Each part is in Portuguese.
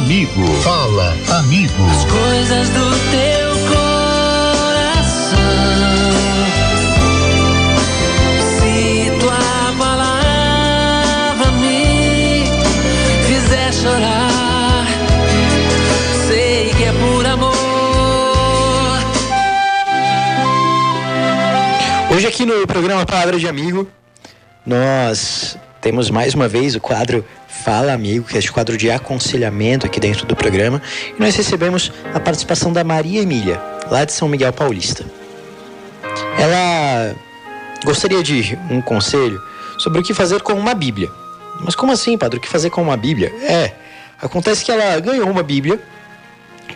amigo. Fala, amigo. As coisas do teu coração. Se tua palavra me fizer chorar, sei que é por amor. Hoje aqui no programa Palavra de Amigo, nós temos mais uma vez o quadro Fala Amigo, que é este quadro de aconselhamento aqui dentro do programa. E nós recebemos a participação da Maria Emília, lá de São Miguel Paulista. Ela gostaria de um conselho sobre o que fazer com uma Bíblia. Mas como assim, padre? O que fazer com uma Bíblia? É, acontece que ela ganhou uma Bíblia,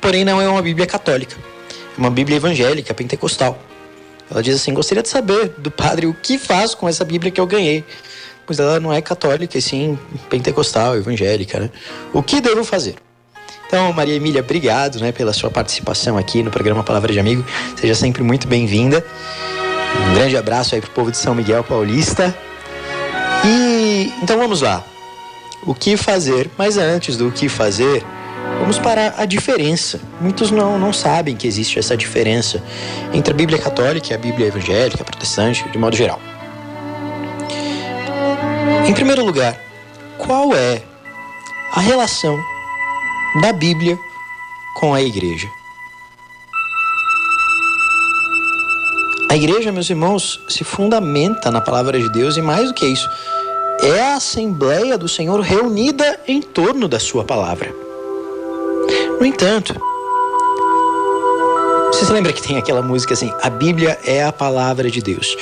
porém não é uma Bíblia católica. É uma Bíblia evangélica, pentecostal. Ela diz assim: gostaria de saber do padre o que faz com essa Bíblia que eu ganhei. Pois ela não é católica, e sim pentecostal, evangélica, né? O que devo fazer? Então, Maria Emília, obrigado né, pela sua participação aqui no programa Palavra de Amigo. Seja sempre muito bem-vinda. Um grande abraço aí pro povo de São Miguel Paulista. E então vamos lá. O que fazer? Mas antes do que fazer, vamos para a diferença. Muitos não, não sabem que existe essa diferença entre a Bíblia católica e a Bíblia evangélica, protestante, de modo geral. Em primeiro lugar, qual é a relação da Bíblia com a igreja? A igreja, meus irmãos, se fundamenta na palavra de Deus e mais do que isso, é a Assembleia do Senhor reunida em torno da sua palavra. No entanto, você se lembra que tem aquela música assim, a Bíblia é a palavra de Deus.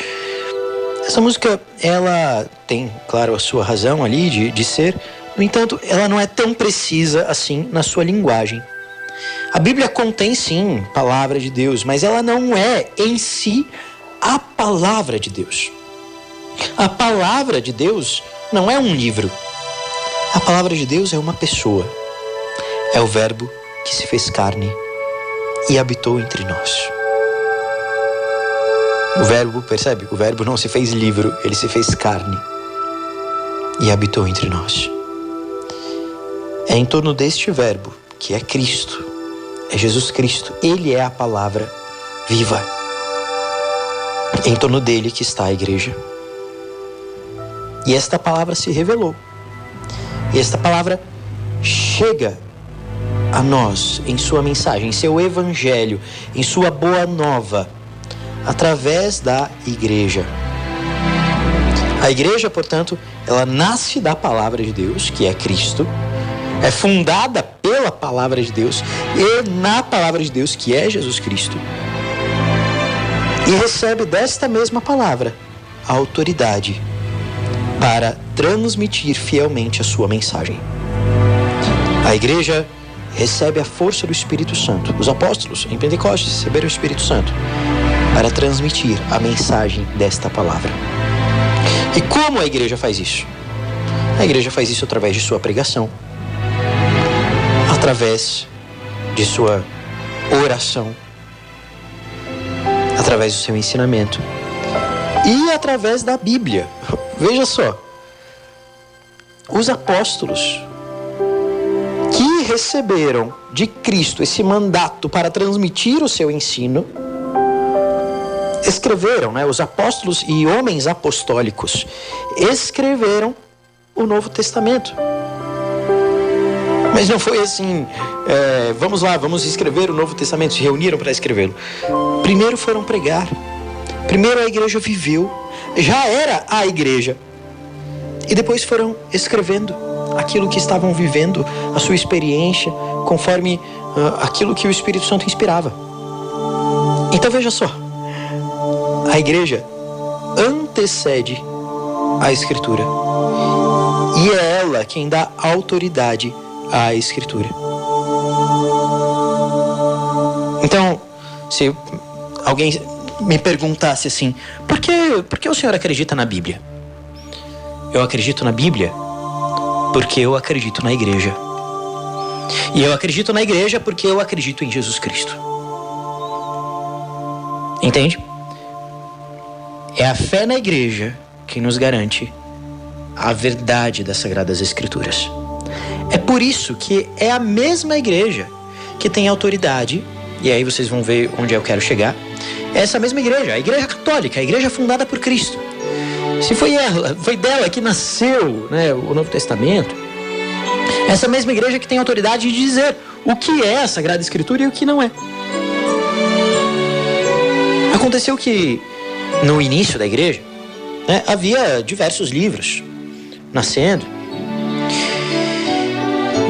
Essa música, ela tem, claro, a sua razão ali de, de ser, no entanto, ela não é tão precisa assim na sua linguagem. A Bíblia contém sim palavra de Deus, mas ela não é em si a palavra de Deus. A palavra de Deus não é um livro. A palavra de Deus é uma pessoa. É o Verbo que se fez carne e habitou entre nós. O Verbo, percebe? O Verbo não se fez livro, ele se fez carne e habitou entre nós. É em torno deste Verbo, que é Cristo, é Jesus Cristo, ele é a palavra viva. É em torno dele que está a igreja. E esta palavra se revelou. E esta palavra chega a nós em sua mensagem, em seu evangelho, em sua boa nova, através da igreja. A igreja, portanto, ela nasce da palavra de Deus, que é Cristo, é fundada pela palavra de Deus e na palavra de Deus, que é Jesus Cristo, e recebe desta mesma palavra a autoridade para transmitir fielmente a sua mensagem. A igreja recebe a força do Espírito Santo. Os apóstolos em Pentecostes receberam o Espírito Santo para transmitir a mensagem desta palavra. E como a igreja faz isso? A igreja faz isso através de sua pregação, através de sua oração, através do seu ensinamento e através da Bíblia. Veja só, os apóstolos que receberam de Cristo esse mandato para transmitir o seu ensino, escreveram, né, os apóstolos e homens apostólicos escreveram o Novo Testamento. Mas não foi assim, é, vamos lá, vamos escrever o Novo Testamento, se reuniram para escrevê-lo. Primeiro foram pregar, primeiro a igreja viveu, já era a igreja, e depois foram escrevendo aquilo que estavam vivendo, a sua experiência, conforme uh, aquilo que o Espírito Santo inspirava. Então veja só, a igreja antecede a Escritura. E é ela quem dá autoridade à Escritura. Então, se alguém me perguntasse assim, por que, por que o senhor acredita na Bíblia? Eu acredito na Bíblia porque eu acredito na igreja. E eu acredito na igreja porque eu acredito em Jesus Cristo. Entende? É a fé na igreja que nos garante a verdade das Sagradas Escrituras. É por isso que é a mesma igreja que tem autoridade, e aí vocês vão ver onde eu quero chegar. É essa mesma igreja, a igreja católica, a igreja fundada por Cristo. Se foi ela, foi dela que nasceu né, o Novo Testamento, essa mesma igreja que tem autoridade de dizer o que é a Sagrada Escritura e o que não é. Aconteceu que no início da igreja né, havia diversos livros nascendo,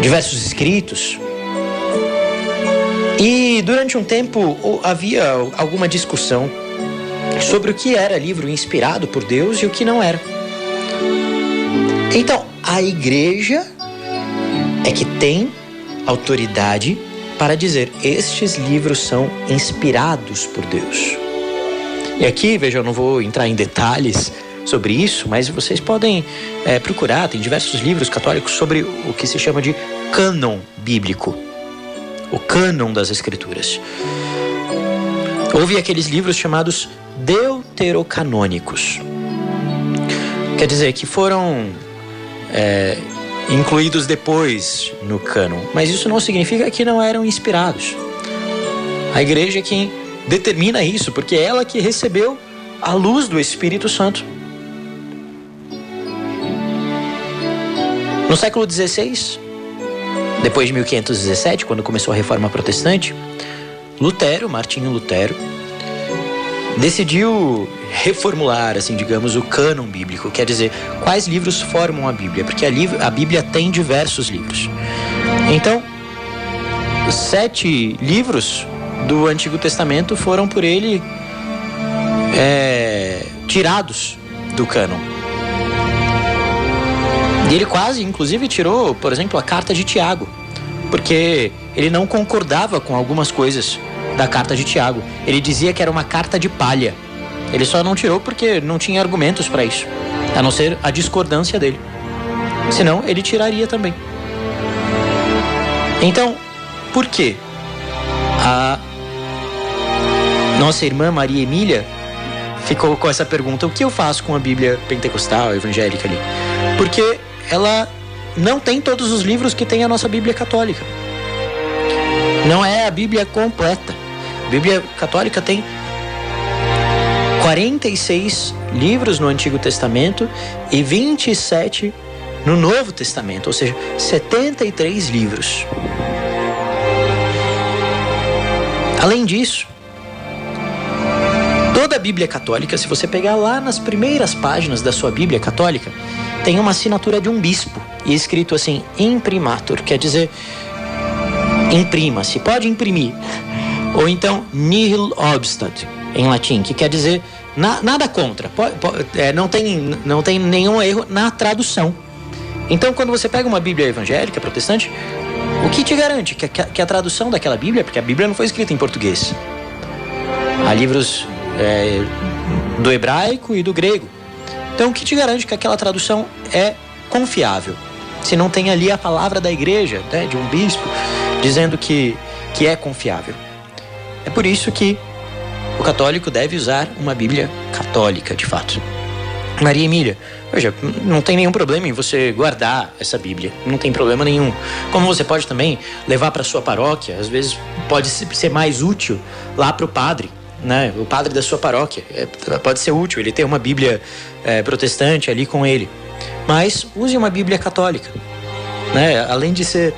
diversos escritos. E durante um tempo havia alguma discussão sobre o que era livro inspirado por Deus e o que não era. Então, a igreja é que tem autoridade para dizer: estes livros são inspirados por Deus. E aqui, veja, eu não vou entrar em detalhes sobre isso, mas vocês podem é, procurar, tem diversos livros católicos sobre o que se chama de cânon bíblico o cânon das Escrituras. Houve aqueles livros chamados deuterocanônicos. Quer dizer que foram é, incluídos depois no cânon, mas isso não significa que não eram inspirados. A igreja é quem determina isso, porque é ela que recebeu a luz do Espírito Santo. No século XVI, depois de 1517, quando começou a reforma protestante, Lutero, Martinho Lutero, decidiu reformular, assim, digamos, o cânon bíblico, quer dizer, quais livros formam a Bíblia, porque a, Bíblia tem diversos livros. Então, sete livros do Antigo Testamento foram por ele é, tirados do cânon. E ele quase, inclusive, tirou, por exemplo, a carta de Tiago, porque ele não concordava com algumas coisas da carta de Tiago. Ele dizia que era uma carta de palha. Ele só não tirou porque não tinha argumentos para isso, a não ser a discordância dele. Senão, ele tiraria também. Então, por que a nossa irmã Maria Emília ficou com essa pergunta: o que eu faço com a Bíblia pentecostal, evangélica ali? Porque ela não tem todos os livros que tem a nossa Bíblia católica. Não é a Bíblia completa. A Bíblia católica tem 46 livros no Antigo Testamento e 27 no Novo Testamento, ou seja, 73 livros. Além disso, toda a Bíblia católica, se você pegar lá nas primeiras páginas da sua Bíblia católica, tem uma assinatura de um bispo e escrito assim imprimatur, quer dizer imprima-se, pode imprimir. Ou então nihil obstat em latim, que quer dizer na, nada contra, pode, pode, é, não, tem, não tem nenhum erro na tradução. Então, quando você pega uma Bíblia evangélica, protestante, o que te garante que, que a tradução daquela Bíblia, porque a Bíblia não foi escrita em português, há livros é, do hebraico e do grego. Então, o que te garante que aquela tradução é confiável? Se não tem ali a palavra da igreja, né, de um bispo, dizendo que, que é confiável. É por isso que o católico deve usar uma Bíblia católica, de fato. Maria Emília, veja, não tem nenhum problema em você guardar essa Bíblia, não tem problema nenhum. Como você pode também levar para sua paróquia, às vezes pode ser mais útil lá para o padre, né? O padre da sua paróquia. É, pode ser útil, ele tem uma Bíblia é, protestante ali com ele. Mas use uma Bíblia católica. Né? Além de ser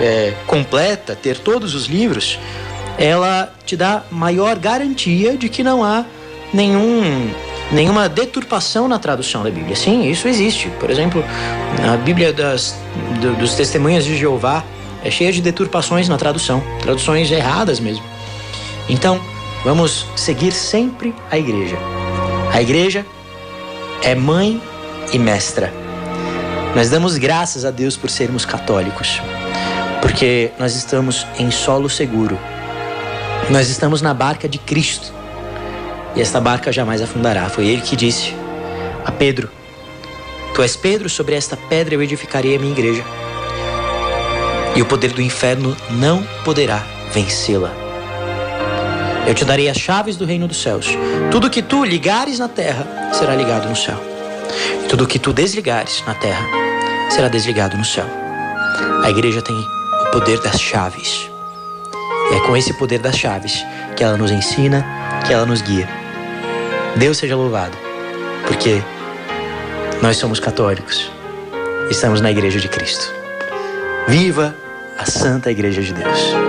é, completa, ter todos os livros, ela te dá maior garantia de que não há nenhum, nenhuma deturpação na tradução da Bíblia. Sim, isso existe. Por exemplo, a Bíblia das, do, dos Testemunhas de Jeová é cheia de deturpações na tradução, traduções erradas mesmo. Então, vamos seguir sempre a igreja. A igreja é mãe e mestra. Nós damos graças a Deus por sermos católicos, porque nós estamos em solo seguro. Nós estamos na barca de Cristo. E esta barca jamais afundará. Foi ele que disse a Pedro: Tu és Pedro, sobre esta pedra eu edificarei a minha igreja. E o poder do inferno não poderá vencê-la. Eu te darei as chaves do reino dos céus. Tudo que tu ligares na terra será ligado no céu. E tudo que tu desligares na terra será desligado no céu. A igreja tem o poder das chaves. É com esse poder das chaves que ela nos ensina, que ela nos guia. Deus seja louvado, porque nós somos católicos, estamos na Igreja de Cristo. Viva a Santa Igreja de Deus.